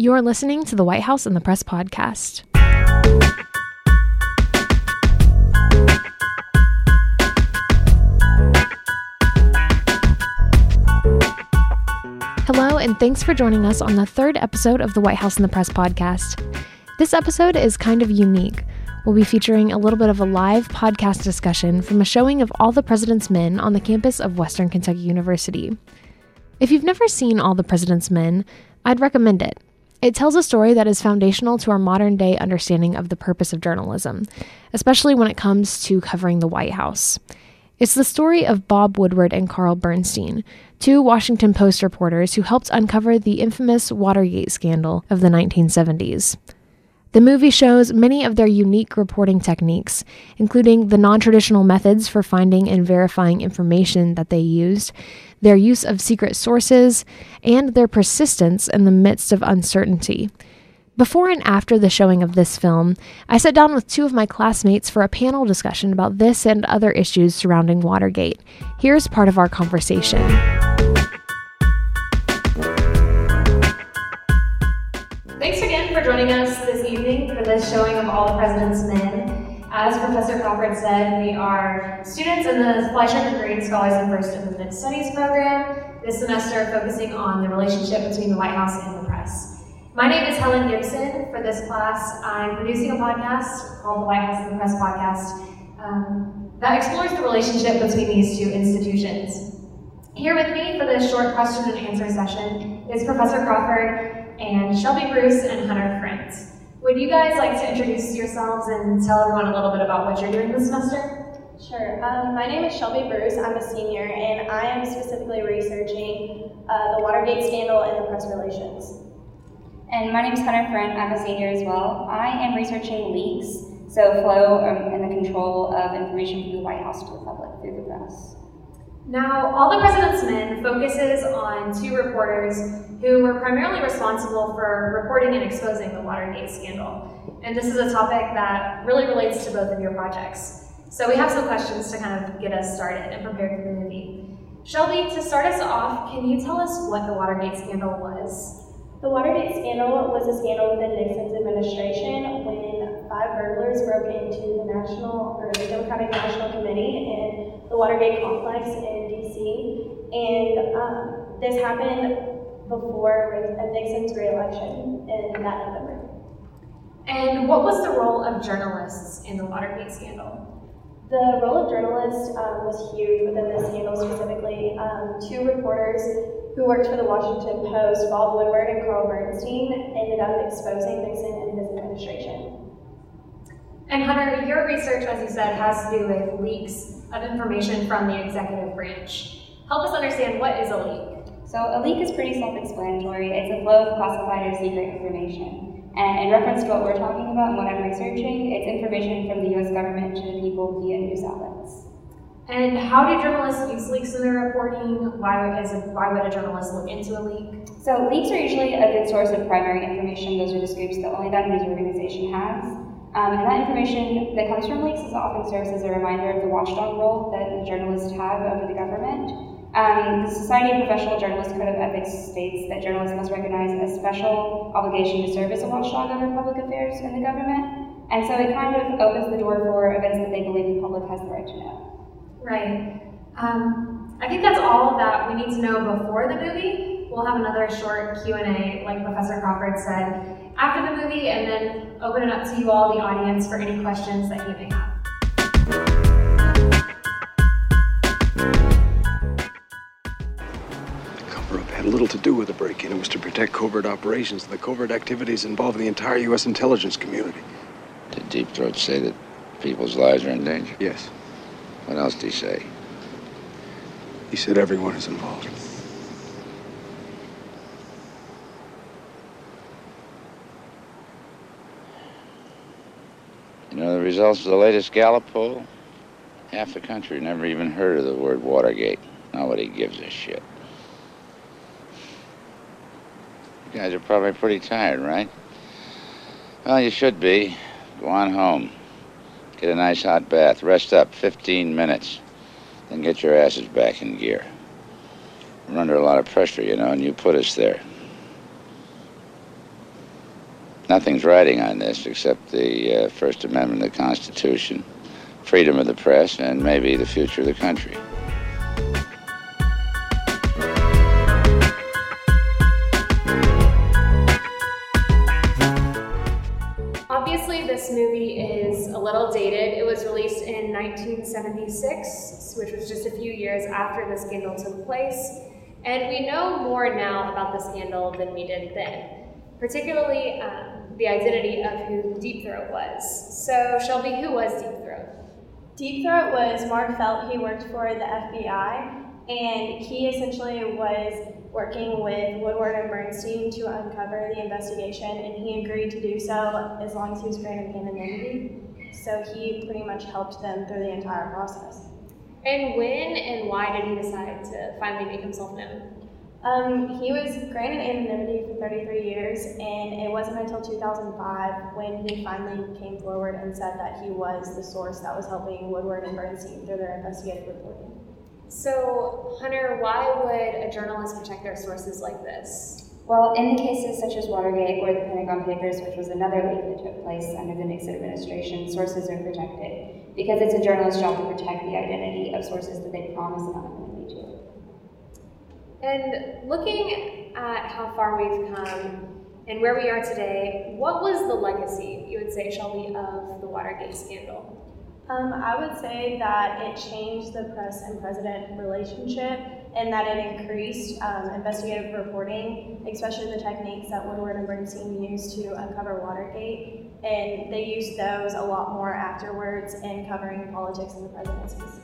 You're listening to the White House and the Press podcast. Hello, and thanks for joining us on the third episode of the White House and the Press podcast. This episode is kind of unique. We'll be featuring a little bit of a live podcast discussion from a showing of All the President's Men on the campus of Western Kentucky University. If you've never seen All the President's Men, I'd recommend it. It tells a story that is foundational to our modern day understanding of the purpose of journalism, especially when it comes to covering the White House. It's the story of Bob Woodward and Carl Bernstein, two Washington Post reporters who helped uncover the infamous Watergate scandal of the 1970s. The movie shows many of their unique reporting techniques, including the non traditional methods for finding and verifying information that they used, their use of secret sources, and their persistence in the midst of uncertainty. Before and after the showing of this film, I sat down with two of my classmates for a panel discussion about this and other issues surrounding Watergate. Here's part of our conversation. Joining us this evening for this showing of All the President's Men. As Professor Crawford said, we are students in the Fleischaker Greene Scholars in First Amendment Studies program, this semester focusing on the relationship between the White House and the press. My name is Helen Gibson. For this class, I'm producing a podcast called the White House and the Press podcast um, that explores the relationship between these two institutions. Here with me for this short question and answer session is Professor Crawford and Shelby Bruce and Hunter Frantz. Would you guys like to introduce yourselves and tell everyone a little bit about what you're doing this semester? Sure. Um, my name is Shelby Bruce. I'm a senior, and I am specifically researching uh, the Watergate scandal and the press relations. And my name is Hunter Frantz. I'm a senior as well. I am researching leaks, so flow um, and the control of information from the White House to the public through the press. Now, All the President's Men focuses on two reporters who were primarily responsible for reporting and exposing the Watergate scandal. And this is a topic that really relates to both of your projects. So we have some questions to kind of get us started and prepared for the movie. Shelby, to start us off, can you tell us what the Watergate scandal was? The Watergate scandal was a scandal within Nixon's administration when five burglars broke into the National or the Democratic National Committee in the Watergate complex in D.C. And um, this happened before Nixon's reelection in that November. And what was the role of journalists in the Watergate scandal? The role of journalists um, was huge within this scandal specifically. Um, two reporters who worked for the Washington Post, Bob Woodward and Carl Bernstein, ended up exposing Nixon and his administration. And Hunter, your research, as you said, has to do with leaks of information from the executive branch. Help us understand what is a leak. So a leak is pretty self-explanatory. It's a flow of classified or secret information. And in reference to what we're talking about and what I'm researching, it's information from the US government to the people via news outlets. And how do journalists use leaks in their reporting? Why would, a, why would a journalist look into a leak? So leaks are usually a good source of primary information. Those are the scoops that only that news organization has. Um, and that information that comes from leaks is often serves as a reminder of the watchdog role that the journalists have over the government. Um, the Society of Professional Journalists Code of Ethics states that journalists must recognize a special obligation to serve as a watchdog over public affairs in the government. And so it kind of opens the door for events that they believe the public has the right to know. Right. Um, I think that's all that we need to know before the movie. We'll have another short Q&A, like Professor Crawford said, after the movie and then open it up to you all, the audience, for any questions that you may have. The cover up had little to do with the break in. It was to protect covert operations and the covert activities involving the entire U.S. intelligence community. Did Deep Throat say that people's lives are in danger? Yes. What else did he say? He said everyone is involved. You know the results of the latest Gallup poll? Half the country never even heard of the word Watergate. Nobody gives a shit. You guys are probably pretty tired, right? Well, you should be. Go on home. Get a nice hot bath. Rest up 15 minutes. Then get your asses back in gear. We're under a lot of pressure, you know, and you put us there. Nothing's riding on this except the uh, First Amendment of the Constitution, freedom of the press, and maybe the future of the country. Obviously, this movie is a little dated. It was released in 1976, which was just a few years after the scandal took place. And we know more now about the scandal than we did then, particularly um, the identity of who Deep Throat was. So, Shelby, who was Deep Throat? Deep Throat was Mark Felt. He worked for the FBI, and he essentially was working with Woodward and Bernstein to uncover the investigation, and he agreed to do so as long as he was granted anonymity. So he pretty much helped them through the entire process. And when and why did he decide to finally make himself known? Um, he was granted anonymity for 33 years, and it wasn't until 2005 when he finally came forward and said that he was the source that was helping Woodward and Bernstein through their investigative reporting. So, Hunter, why would a journalist protect their sources like this? Well, in the cases such as Watergate or the Pentagon Papers, which was another leak that took place under the Nixon administration, sources are protected because it's a journalist's job to protect the identity of sources that they promise anonymity to. And looking at how far we've come and where we are today, what was the legacy, you would say, Shelby, of the Watergate scandal? Um, I would say that it changed the press and president relationship and that it increased um, investigative reporting, especially the techniques that Woodward and Bernstein used to uncover Watergate. And they used those a lot more afterwards in covering politics and the presidencies.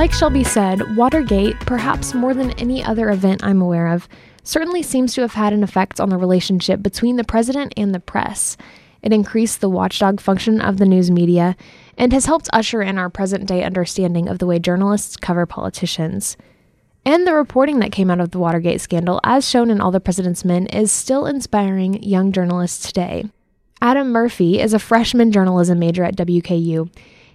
Like Shelby said, Watergate, perhaps more than any other event I'm aware of, certainly seems to have had an effect on the relationship between the president and the press. It increased the watchdog function of the news media and has helped usher in our present day understanding of the way journalists cover politicians. And the reporting that came out of the Watergate scandal, as shown in All the President's Men, is still inspiring young journalists today. Adam Murphy is a freshman journalism major at WKU.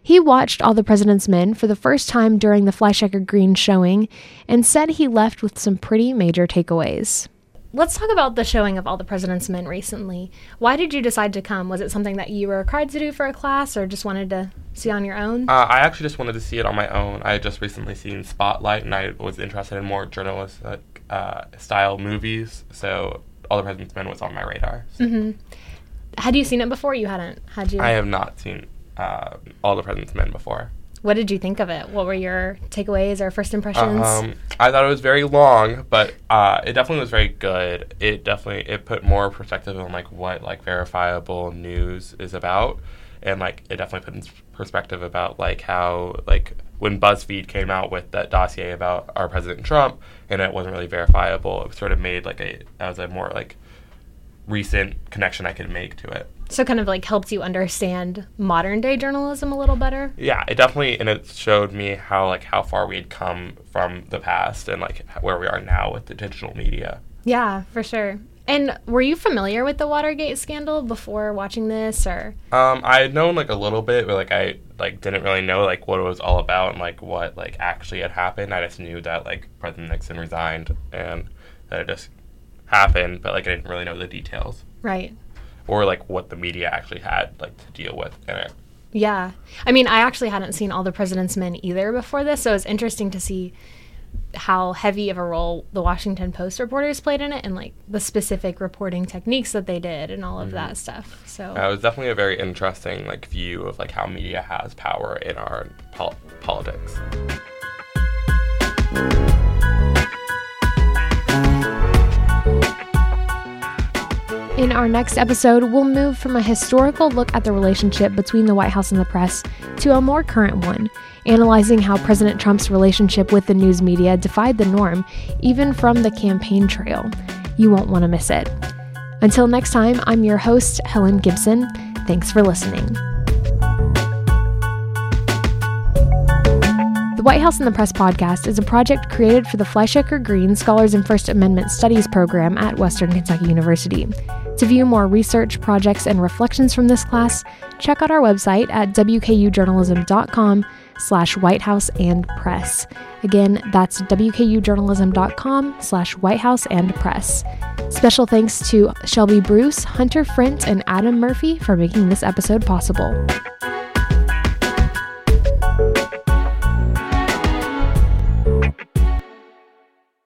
He watched All the President's Men for the first time during the Fleischaker Greene showing and said he left with some pretty major takeaways. Let's talk about the showing of All the President's Men recently. Why did you decide to come? Was it something that you were required to do for a class or just wanted to see on your own? Uh, I actually just wanted to see it on my own. I had just recently seen Spotlight and I was interested in more journalistic uh, style movies, so All the President's Men was on my radar. So. Mm-hmm. Had you seen it before? You hadn't, had you? I have not seen uh, All the President's Men before. What did you think of it? What were your takeaways or first impressions? Um, I thought it was very long, but uh, it definitely was very good. It definitely it put more perspective on like what like verifiable news is about, and like it definitely put in perspective about like how like when BuzzFeed came out with that dossier about our President Trump, and it wasn't really verifiable. It sort of made like a was a more like recent connection I could make to it. So kind of like helps you understand modern day journalism a little better. Yeah, it definitely and it showed me how like how far we had come from the past and like where we are now with the digital media. Yeah, for sure. And were you familiar with the Watergate scandal before watching this or Um I had known like a little bit, but like I like didn't really know like what it was all about and like what like actually had happened. I just knew that like President Nixon resigned and that it just happened, but like I didn't really know the details. Right. Or like what the media actually had like to deal with in it. Yeah. I mean, I actually hadn't seen All the President's Men either before this, so it was interesting to see how heavy of a role the Washington Post reporters played in it and like the specific reporting techniques that they did and all of Mm-hmm. that stuff. So Uh, it was definitely a very interesting like view of like how media has power in our pol- politics. In our next episode, we'll move from a historical look at the relationship between the White House and the press to a more current one, analyzing how President Trump's relationship with the news media defied the norm, even from the campaign trail. You won't want to miss it. Until next time, I'm your host, Helen Gibson. Thanks for listening. The White House and the Press podcast is a project created for the Fleischaker Greene Scholars in First Amendment Studies program at Western Kentucky University. To view more research, projects, and reflections from this class, check out our website at wkujournalism.com slash White House and Press. Again, that's wkujournalism.com slash White House and Press. Special thanks to Shelby Bruce, Hunter Frantz, and Adam Murphy for making this episode possible.